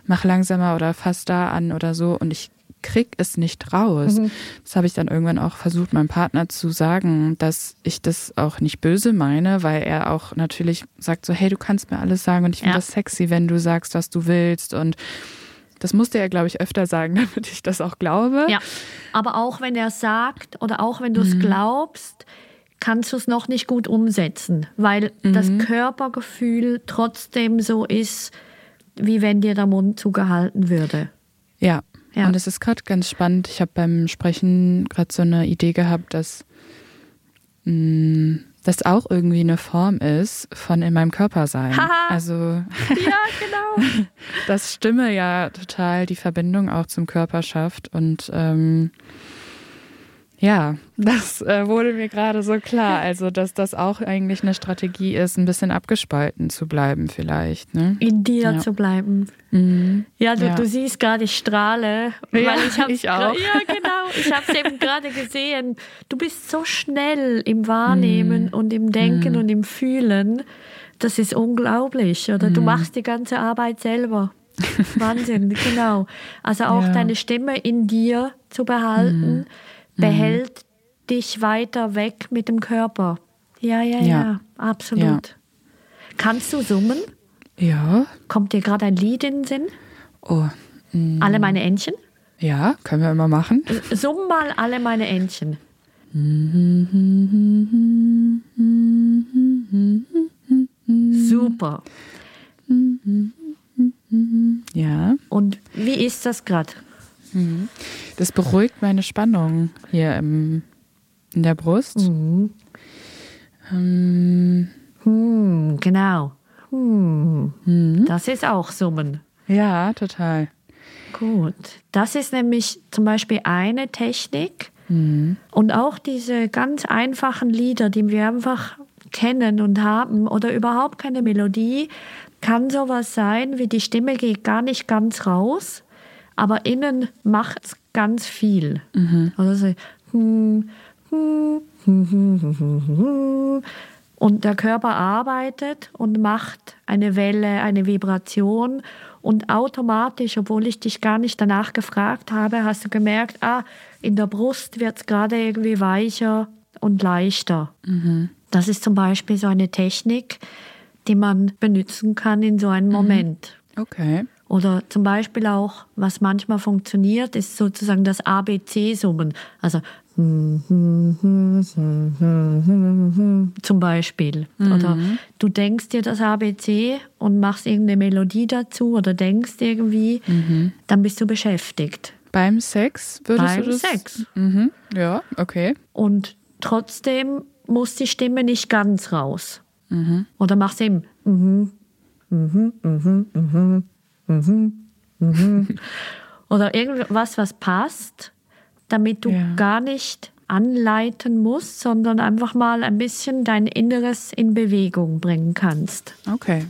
mach langsamer oder fass da an oder so und ich krieg es nicht raus. Mhm. Das habe ich dann irgendwann auch versucht, meinem Partner zu sagen, dass ich das auch nicht böse meine, weil er auch natürlich sagt so, hey, du kannst mir alles sagen und ich finde Ja. das sexy, wenn du sagst, was du willst und das musste er, glaube ich, öfter sagen, damit ich das auch glaube. Ja. Aber auch wenn er sagt oder auch wenn du es Mhm. glaubst, kannst du es noch nicht gut umsetzen, weil das Mhm. Körpergefühl trotzdem so ist, wie wenn dir der Mund zugehalten würde. Ja. Ja. Und es ist gerade ganz spannend. Ich habe beim Sprechen gerade so eine Idee gehabt, dass mh, das auch irgendwie eine Form ist von in meinem Körper sein. Haha. Also Ja, genau. dass Stimme ja total die Verbindung auch zum Körper schafft und ähm, ja, das äh, wurde mir gerade so klar. Also, dass das auch eigentlich eine Strategie ist, ein bisschen abgespalten zu bleiben, vielleicht. Ne? In dir Ja. zu bleiben. Mhm. Ja, du, Ja. du siehst gerade, ich strahle. Weil Ja, ich, hab's ich auch. Ja, genau. Ich habe es eben gerade gesehen. Du bist so schnell im Wahrnehmen Mhm. und im Denken und im Fühlen. Das ist unglaublich. Oder Mhm. du machst die ganze Arbeit selber. Wahnsinn, genau. Also auch Ja. Mhm. deine Stimme in dir zu behalten, behält dich weiter weg mit dem Körper. Ja, ja, ja, Ja. absolut. Kannst du summen? Ja. Kommt dir gerade ein Lied in den Sinn? Oh. mhm. Alle meine Entchen? Ja, können wir immer machen. Summ mal alle meine Entchen. Super. Ja. Und wie ist das gerade? Das beruhigt meine Spannung hier im, in der Brust. Ähm, Hm, genau. Hm. Das ist auch Summen. ja, total. Gut. Das ist nämlich zum Beispiel eine Technik. Und auch diese ganz einfachen Lieder, die wir einfach kennen und haben oder überhaupt keine Melodie, kann sowas sein, wie die Stimme geht gar nicht ganz raus, aber innen macht es ganz viel. Also so, hm, hm, hm, hm, hm, hm, hm. Und der Körper arbeitet und macht eine Welle, eine Vibration. Und automatisch, obwohl ich dich gar nicht danach gefragt habe, hast du gemerkt, ah, in der Brust wird es gerade irgendwie weicher und leichter. Das ist zum Beispiel so eine Technik, die man benutzen kann in so einem Moment. Okay. Oder zum Beispiel auch, was manchmal funktioniert, ist sozusagen das ABC-Summen. Also zum Beispiel. Oder du denkst dir das ABC und machst irgendeine Melodie dazu oder denkst irgendwie, dann bist du beschäftigt. Beim Sex würdest Beim du das? Sex. Mhm. Ja, okay. Und trotzdem muss die Stimme nicht ganz raus. Oder machst eben mhm, mhm, mhm, mhm, mhm, mhm. oder irgendwas, was passt, damit du Ja. gar nicht anleiten musst, sondern einfach mal ein bisschen dein Inneres in Bewegung bringen kannst. Okay.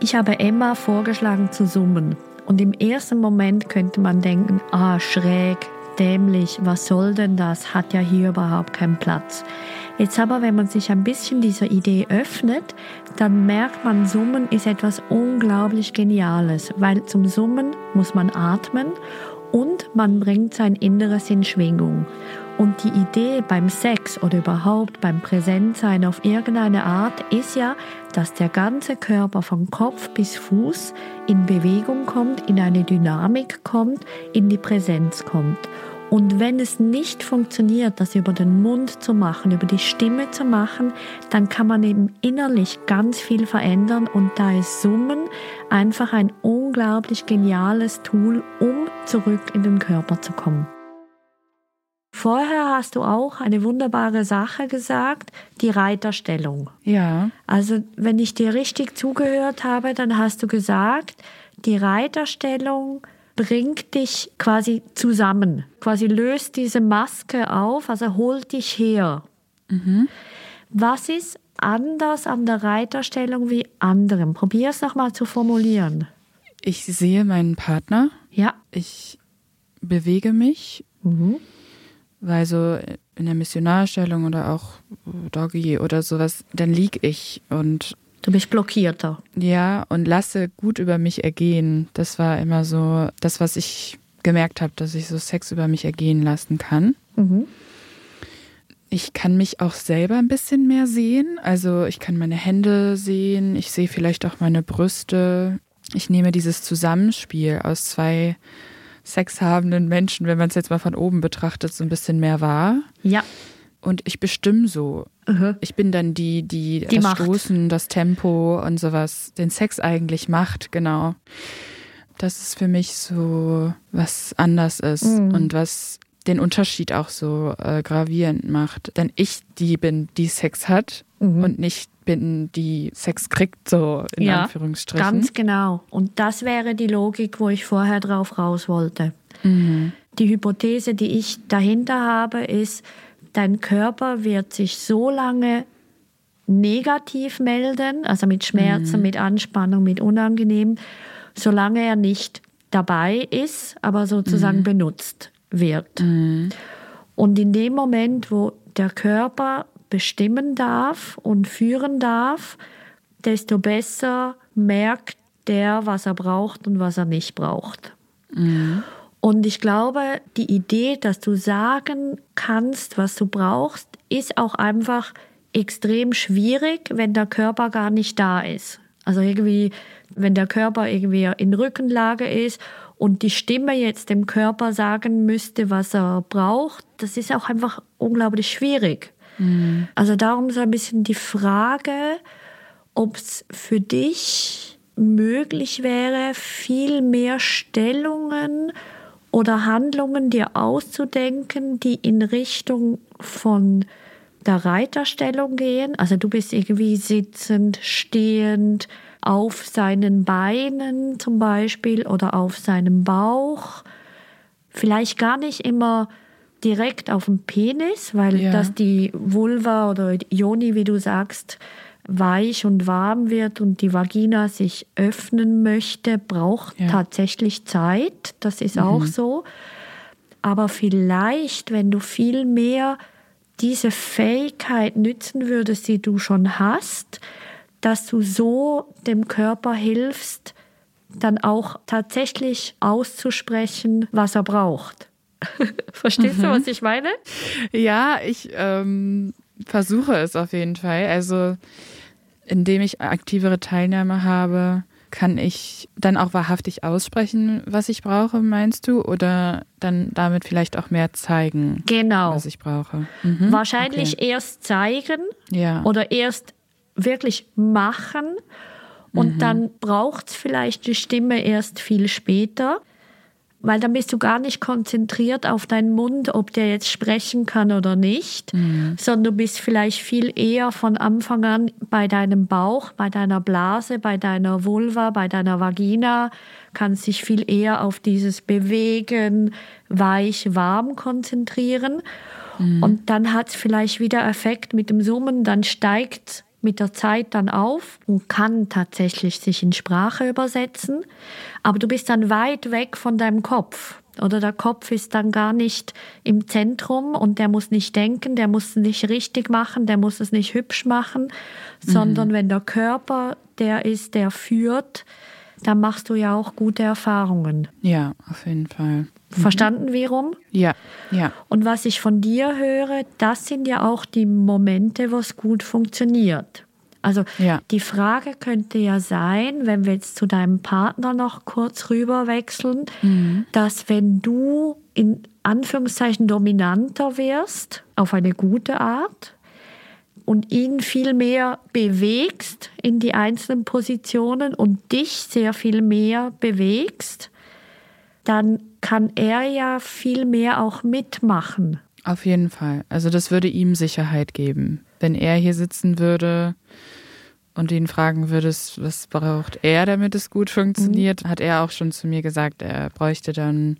Ich habe Emma vorgeschlagen zu summen. Und im ersten Moment könnte man denken, ah, schräg, dämlich, was soll denn das? Hat ja hier überhaupt keinen Platz. Jetzt aber, wenn man sich ein bisschen dieser Idee öffnet, dann merkt man, Summen ist etwas unglaublich Geniales, weil zum Summen muss man atmen und man bringt sein Inneres in Schwingung. Und die Idee beim Sex oder überhaupt beim Präsentsein auf irgendeine Art ist ja, dass der ganze Körper von Kopf bis Fuß in Bewegung kommt, in eine Dynamik kommt, in die Präsenz kommt. Und wenn es nicht funktioniert, das über den Mund zu machen, über die Stimme zu machen, dann kann man eben innerlich ganz viel verändern und da ist Summen einfach ein unglaublich geniales Tool, um zurück in den Körper zu kommen. Vorher hast du auch eine wunderbare Sache gesagt, die Reiterstellung. Ja. Also wenn ich dir richtig zugehört habe, dann hast du gesagt, die Reiterstellung bringt dich quasi zusammen, quasi löst diese Maske auf, also holt dich her. Was ist anders an der Reiterstellung wie anderem? Probier es nochmal zu formulieren. Ich sehe meinen Partner. Ja. Ich bewege mich, Mhm. weil so in der Missionarstellung oder auch Doggy oder sowas, dann lieg ich und Du bist blockierter. ja und lasse gut über mich ergehen. Das war immer so das, was ich gemerkt habe, dass ich so Sex über mich ergehen lassen kann. Mhm. Ich kann mich auch selber ein bisschen mehr sehen. Also ich kann meine Hände sehen, ich sehe vielleicht auch meine Brüste. Ich nehme dieses Zusammenspiel aus zwei sexhabenden Menschen, wenn man es jetzt mal von oben betrachtet, so ein bisschen mehr wahr. Ja. Und ich bestimme so. Mhm. Ich bin dann die, die, Die das macht. Stoßen, das Tempo und sowas, den Sex eigentlich macht, genau. Das ist für mich so, was anders ist Mhm. und was den Unterschied auch so äh, gravierend macht. Denn ich die bin, die Sex hat Mhm. und nicht bin, die Sex kriegt, so in Ja, Anführungsstrichen. Ganz genau. Und das wäre die Logik, wo ich vorher drauf raus wollte. Die Hypothese, die ich dahinter habe, ist, dein Körper wird sich so lange negativ melden, also mit Schmerzen, mit Anspannung, mit unangenehm, solange er nicht dabei ist, aber sozusagen benutzt wird. Und in dem Moment, wo der Körper bestimmen darf und führen darf, desto besser merkt der, was er braucht und was er nicht braucht. Und ich glaube, die Idee, dass du sagen kannst, was du brauchst, ist auch einfach extrem schwierig, wenn der Körper gar nicht da ist. Also irgendwie, wenn der Körper irgendwie in Rückenlage ist und die Stimme jetzt dem Körper sagen müsste, was er braucht, das ist auch einfach unglaublich schwierig. Also darum so ein bisschen die Frage, ob es für dich möglich wäre, viel mehr Stellungen oder Handlungen dir auszudenken, die in Richtung von der Reiterstellung gehen. Also du bist irgendwie sitzend, stehend, auf seinen Beinen zum Beispiel oder auf seinem Bauch. Vielleicht gar nicht immer direkt auf dem Penis, weil Ja. das die Vulva oder Joni, wie du sagst, weich und warm wird und die Vagina sich öffnen möchte, braucht Ja. tatsächlich Zeit. Das ist auch so. Aber vielleicht, wenn du viel mehr diese Fähigkeit nützen würdest, die du schon hast, dass du so dem Körper hilfst, dann auch tatsächlich auszusprechen, was er braucht. Verstehst du, was ich meine? Ja, ich ähm, versuche es auf jeden Fall. Also, indem ich aktivere Teilnahme habe, kann ich dann auch wahrhaftig aussprechen, was ich brauche, meinst du? Oder dann damit vielleicht auch mehr zeigen, Genau. was ich brauche? Mhm, Wahrscheinlich okay. erst zeigen Ja. oder erst wirklich machen und dann braucht es vielleicht die Stimme erst viel später, weil dann bist du gar nicht konzentriert auf deinen Mund, ob der jetzt sprechen kann oder nicht, sondern du bist vielleicht viel eher von Anfang an bei deinem Bauch, bei deiner Blase, bei deiner Vulva, bei deiner Vagina, kannst dich viel eher auf dieses Bewegen, weich, warm konzentrieren. Und dann hat es vielleicht wieder Effekt mit dem Summen, dann steigt mit der Zeit dann auf und kann tatsächlich sich in Sprache übersetzen. Aber du bist dann weit weg von deinem Kopf. Oder der Kopf ist dann gar nicht im Zentrum und der muss nicht denken, der muss es nicht richtig machen, der muss es nicht hübsch machen, sondern wenn der Körper der ist, der führt, dann machst du ja auch gute Erfahrungen. ja, auf jeden Fall. Verstanden, warum? Ja, ja. Und was ich von dir höre, das sind ja auch die Momente, wo es gut funktioniert. Also Ja. die Frage könnte ja sein, wenn wir jetzt zu deinem Partner noch kurz rüber wechseln, dass wenn du in Anführungszeichen dominanter wirst, auf eine gute Art, und ihn viel mehr bewegst in die einzelnen Positionen und dich sehr viel mehr bewegst, dann kann er ja viel mehr auch mitmachen. Auf jeden Fall. Also das würde ihm Sicherheit geben. Wenn er hier sitzen würde und ihn fragen würdest, was braucht er, damit es gut funktioniert, hat er auch schon zu mir gesagt, er bräuchte dann,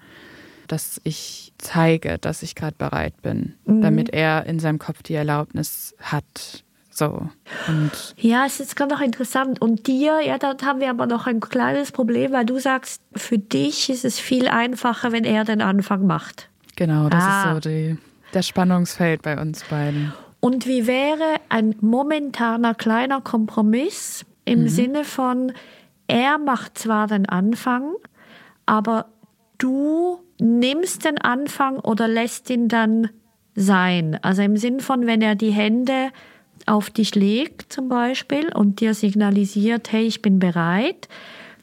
dass ich zeige, dass ich gerade bereit bin, damit er in seinem Kopf die Erlaubnis hat. So. Und Ja, es ist gerade noch interessant. Und dir, ja, da haben wir aber noch ein kleines Problem, weil du sagst, für dich ist es viel einfacher, wenn er den Anfang macht. genau, das Ah. ist so die, das Spannungsfeld bei uns beiden. Und wie wäre ein momentaner kleiner Kompromiss im Sinne von, er macht zwar den Anfang, aber du nimmst den Anfang oder lässt ihn dann sein. Also im Sinn von, wenn er die Hände auf dich legt zum Beispiel und dir signalisiert, hey, ich bin bereit,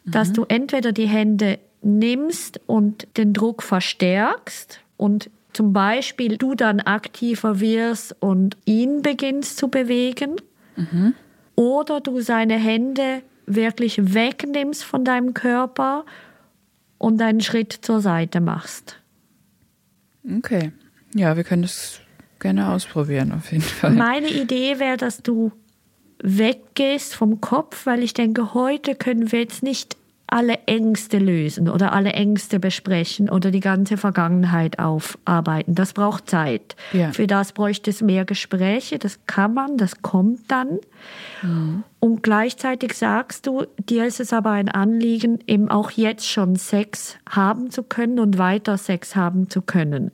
dass du entweder die Hände nimmst und den Druck verstärkst und zum Beispiel du dann aktiver wirst und ihn beginnst zu bewegen oder du seine Hände wirklich wegnimmst von deinem Körper und einen Schritt zur Seite machst. Okay. Ja, wir können das gerne ausprobieren, auf jeden Fall. Meine Idee wäre, dass du weggehst vom Kopf, weil ich denke, heute können wir jetzt nicht alle Ängste lösen oder alle Ängste besprechen oder die ganze Vergangenheit aufarbeiten. Das braucht Zeit. Ja. Für das bräuchte es mehr Gespräche. Das kann man, das kommt dann. Und gleichzeitig sagst du, dir ist es aber ein Anliegen, eben auch jetzt schon Sex haben zu können und weiter Sex haben zu können.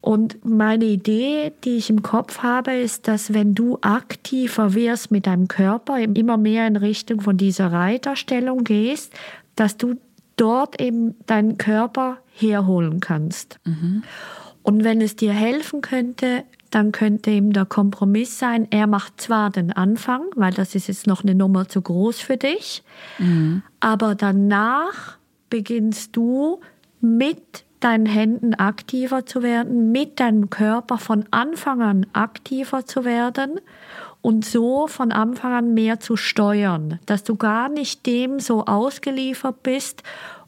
Und meine Idee, die ich im Kopf habe, ist, dass wenn du aktiver wirst mit deinem Körper, immer mehr in Richtung von dieser Reiterstellung gehst, dass du dort eben deinen Körper herholen kannst. Und wenn es dir helfen könnte, dann könnte eben der Kompromiss sein, er macht zwar den Anfang, weil das ist jetzt noch eine Nummer zu groß für dich, aber danach beginnst du mit deinen Händen aktiver zu werden, mit deinem Körper von Anfang an aktiver zu werden und so von Anfang an mehr zu steuern, dass du gar nicht dem so ausgeliefert bist,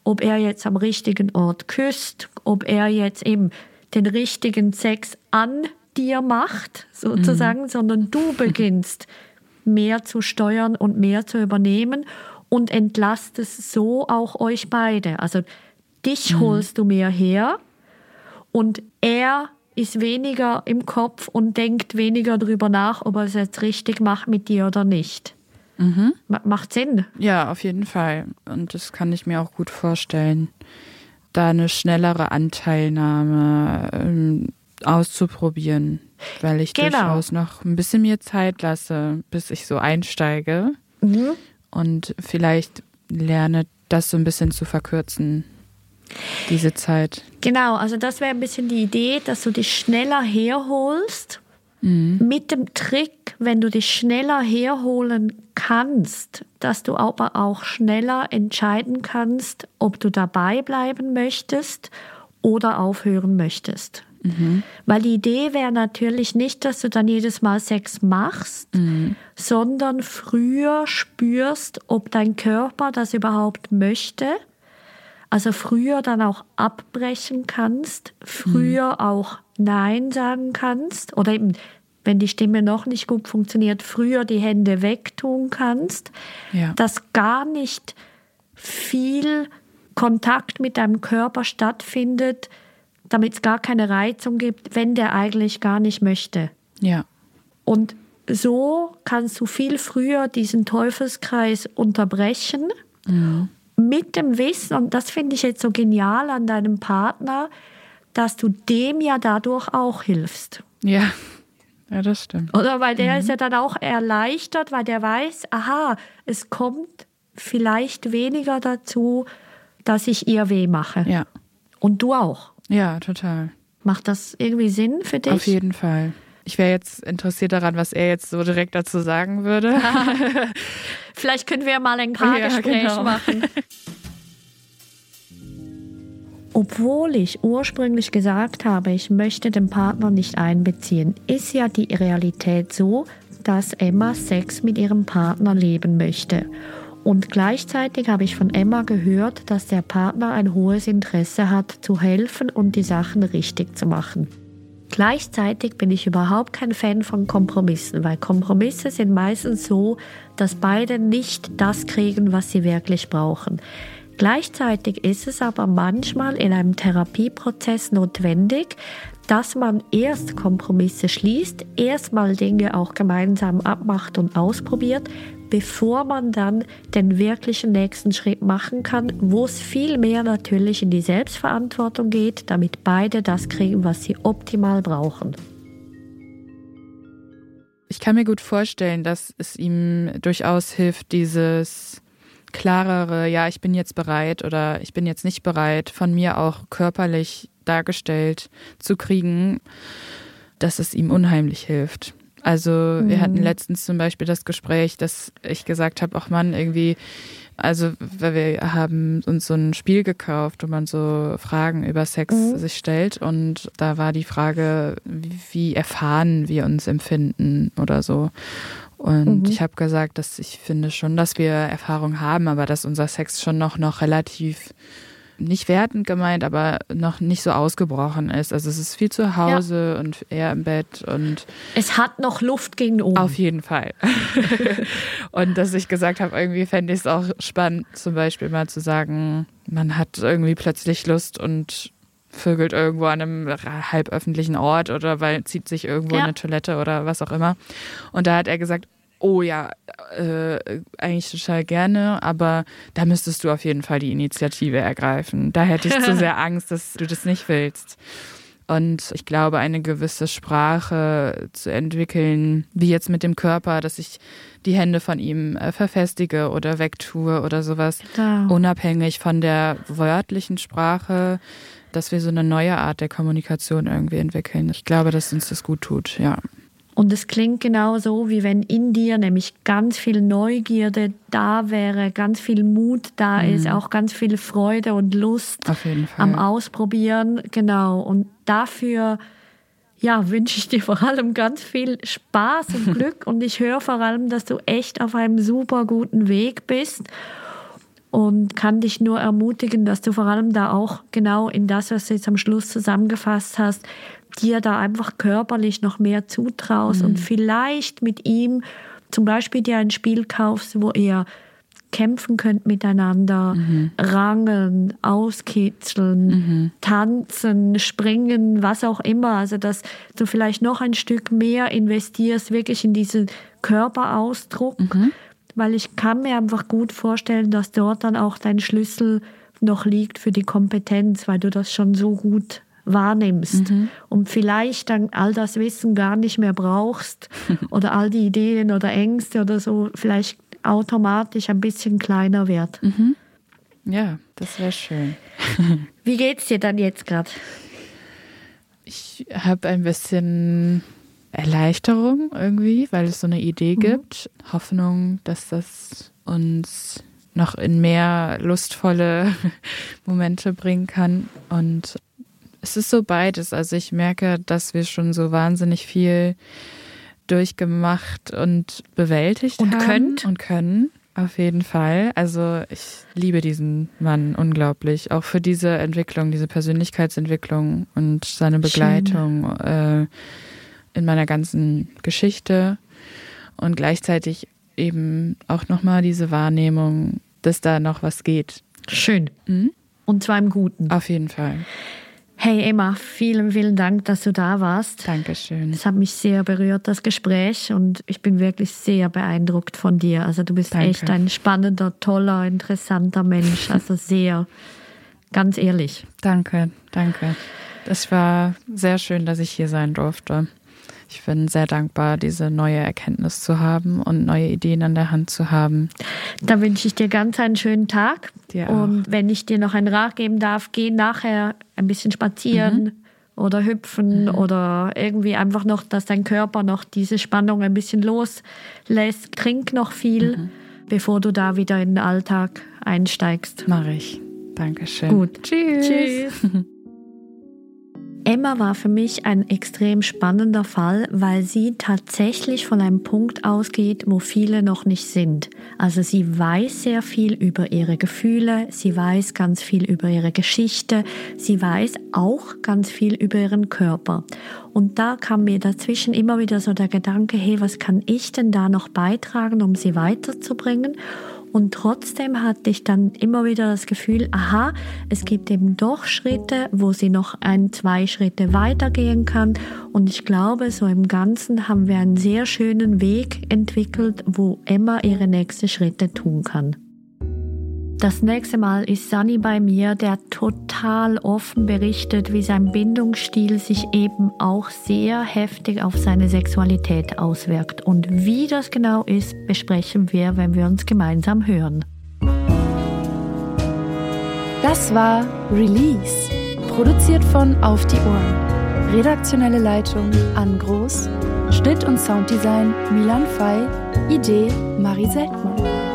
ob er jetzt am richtigen Ort küsst, ob er jetzt eben den richtigen Sex an dir macht, sozusagen, sondern du beginnst mehr zu steuern und mehr zu übernehmen und entlastest so auch euch beide. Also dich holst du mehr her und er ist weniger im Kopf und denkt weniger drüber nach, ob er es jetzt richtig macht mit dir oder nicht. Ma- Macht Sinn. Ja, auf jeden Fall. Und das kann ich mir auch gut vorstellen, da eine schnellere Anteilnahme ähm, auszuprobieren, weil ich Genau. durchaus noch ein bisschen mir Zeit lasse, bis ich so einsteige und vielleicht lerne, das so ein bisschen zu verkürzen. Diese Zeit. Genau, also das wäre ein bisschen die Idee, dass du dich schneller herholst. Mhm. Mit dem Trick, wenn du dich schneller herholen kannst, dass du aber auch schneller entscheiden kannst, ob du dabei bleiben möchtest oder aufhören möchtest. Mhm. Weil die Idee wäre natürlich nicht, dass du dann jedes Mal Sex machst, mhm. sondern früher spürst, ob dein Körper das überhaupt möchte also früher dann auch abbrechen kannst, früher mhm. auch Nein sagen kannst oder eben, wenn die Stimme noch nicht gut funktioniert, früher die Hände wegtun kannst, ja. dass gar nicht viel Kontakt mit deinem Körper stattfindet, damit es gar keine Reizung gibt, wenn der eigentlich gar nicht möchte. Ja. Und so kannst du viel früher diesen Teufelskreis unterbrechen mhm mit dem Wissen, und das finde ich jetzt so genial an deinem Partner, dass du dem ja dadurch auch hilfst. Ja, ja, das stimmt. Oder weil der mhm. ist ja dann auch erleichtert, weil der weiß, aha, es kommt vielleicht weniger dazu, dass ich ihr weh mache. Ja. Und du auch. Ja, total. Macht das irgendwie Sinn für dich? Auf jeden Fall. Ich wäre jetzt interessiert daran, was er jetzt so direkt dazu sagen würde. Vielleicht können wir mal ein Paargespräch ja, genau. machen. Obwohl ich ursprünglich gesagt habe, ich möchte den Partner nicht einbeziehen, ist ja die Realität so, dass Emma Sex mit ihrem Partner leben möchte. Und gleichzeitig habe ich von Emma gehört, dass der Partner ein hohes Interesse hat, zu helfen und die Sachen richtig zu machen. Gleichzeitig bin ich überhaupt kein Fan von Kompromissen, weil Kompromisse sind meistens so, dass beide nicht das kriegen, was sie wirklich brauchen. Gleichzeitig ist es aber manchmal in einem Therapieprozess notwendig, dass man erst Kompromisse schließt, erstmal Dinge auch gemeinsam abmacht und ausprobiert, bevor man dann den wirklichen nächsten Schritt machen kann, wo es viel mehr natürlich in die Selbstverantwortung geht, damit beide das kriegen, was sie optimal brauchen. Ich kann mir gut vorstellen, dass es ihm durchaus hilft, dieses klarere, ja, ich bin jetzt bereit oder ich bin jetzt nicht bereit, von mir auch körperlich dargestellt zu kriegen, dass es ihm unheimlich hilft. Also mhm. wir hatten letztens zum Beispiel das Gespräch, dass ich gesagt habe, ach Mann, irgendwie, also weil wir haben uns so ein Spiel gekauft, wo man so Fragen über Sex mhm. sich stellt und da war die Frage, wie erfahren wir uns empfinden oder so. Und mhm. ich habe gesagt, dass ich finde schon, dass wir Erfahrung haben, aber dass unser Sex schon noch, noch relativ nicht wertend gemeint, aber noch nicht so ausgebrochen ist. Also es ist viel zu Hause ja. und eher im Bett und es hat noch Luft gegen oben. Auf jeden Fall. und dass ich gesagt habe, irgendwie fände ich es auch spannend, zum Beispiel mal zu sagen, man hat irgendwie plötzlich Lust und vögelt irgendwo an einem halb öffentlichen Ort oder weil zieht sich irgendwo ja. eine Toilette oder was auch immer. Und da hat er gesagt, oh ja, äh, eigentlich total gerne, aber da müsstest du auf jeden Fall die Initiative ergreifen. Da hätte ich zu sehr Angst, dass du das nicht willst. Und ich glaube, eine gewisse Sprache zu entwickeln, wie jetzt mit dem Körper, dass ich die Hände von ihm äh, verfestige oder wegtue oder sowas, genau. unabhängig von der wörtlichen Sprache, dass wir so eine neue Art der Kommunikation irgendwie entwickeln. Ich glaube, dass uns das gut tut, ja. Und es klingt genau so, wie wenn in dir nämlich ganz viel Neugierde da wäre, ganz viel Mut da mhm. ist, auch ganz viel Freude und Lust am Ausprobieren. Genau. Und dafür ja, wünsche ich dir vor allem ganz viel Spaß und Glück. und ich höre vor allem, dass du echt auf einem super guten Weg bist und kann dich nur ermutigen, dass du vor allem da auch genau in das, was du jetzt am Schluss zusammengefasst hast, dir da einfach körperlich noch mehr zutraust mhm. und vielleicht mit ihm zum Beispiel dir ein Spiel kaufst, wo ihr kämpfen könnt miteinander, mhm. rangeln, auskitzeln, mhm. tanzen, springen, was auch immer. Also dass du vielleicht noch ein Stück mehr investierst, wirklich in diesen Körperausdruck. Mhm weil ich kann mir einfach gut vorstellen, dass dort dann auch dein Schlüssel noch liegt für die Kompetenz, weil du das schon so gut wahrnimmst mhm. und vielleicht dann all das Wissen gar nicht mehr brauchst oder all die Ideen oder Ängste oder so vielleicht automatisch ein bisschen kleiner wird. Mhm. Ja, das wäre schön. Wie geht's dir dann jetzt gerade? Ich habe ein bisschen Erleichterung irgendwie, weil es so eine Idee mhm. gibt. Hoffnung, dass das uns noch in mehr lustvolle Momente bringen kann. Und es ist so beides. Also ich merke, dass wir schon so wahnsinnig viel durchgemacht und bewältigt und haben. Könnt. Und können. Auf jeden Fall. Also ich liebe diesen Mann unglaublich. Auch für diese Entwicklung, diese Persönlichkeitsentwicklung und seine Begleitung äh, in meiner ganzen Geschichte. Und gleichzeitig eben auch nochmal diese Wahrnehmung, dass da noch was geht. Schön. Mhm. Und zwar im Guten. Auf jeden Fall. Hey Emma, vielen, vielen Dank, dass du da warst. Dankeschön. Es hat mich sehr berührt, das Gespräch, und ich bin wirklich sehr beeindruckt von dir. Also du bist Danke. echt ein spannender, toller, interessanter Mensch. Also sehr, ganz ehrlich. Danke, danke. Es war sehr schön, dass ich hier sein durfte ich bin sehr dankbar, diese neue Erkenntnis zu haben und neue Ideen an der Hand zu haben. Da wünsche ich dir ganz einen schönen Tag. Dir und wenn ich dir noch einen Rat geben darf, geh nachher ein bisschen spazieren. Mhm oder hüpfen mhm. oder irgendwie einfach noch, dass dein Körper noch diese Spannung ein bisschen loslässt. Trink noch viel, mhm. bevor du da wieder in den Alltag einsteigst. Mache ich. Dankeschön. Gut. Tschüss. Tschüss. Emma war für mich ein extrem spannender Fall, weil sie tatsächlich von einem Punkt ausgeht, wo viele noch nicht sind. Also sie weiß sehr viel über ihre Gefühle, sie weiß ganz viel über ihre Geschichte, sie weiß auch ganz viel über ihren Körper. Und da kam mir dazwischen immer wieder so der Gedanke, hey, was kann ich denn da noch beitragen, um sie weiterzubringen? Und trotzdem hatte ich dann immer wieder das Gefühl, aha, es gibt eben doch Schritte, wo sie noch ein, zwei Schritte weitergehen kann. Und ich glaube, so im Ganzen haben wir einen sehr schönen Weg entwickelt, wo Emma ihre nächsten Schritte tun kann. Das nächste Mal ist Sunny bei mir, der total offen berichtet, wie sein Bindungsstil sich eben auch sehr heftig auf seine Sexualität auswirkt. Und wie das genau ist, besprechen wir, wenn wir uns gemeinsam hören. Das war Release, produziert von Auf die Ohren. Redaktionelle Leitung Ann Groß, Schnitt und Sounddesign Milan Fei, Idee Marie Seltmann.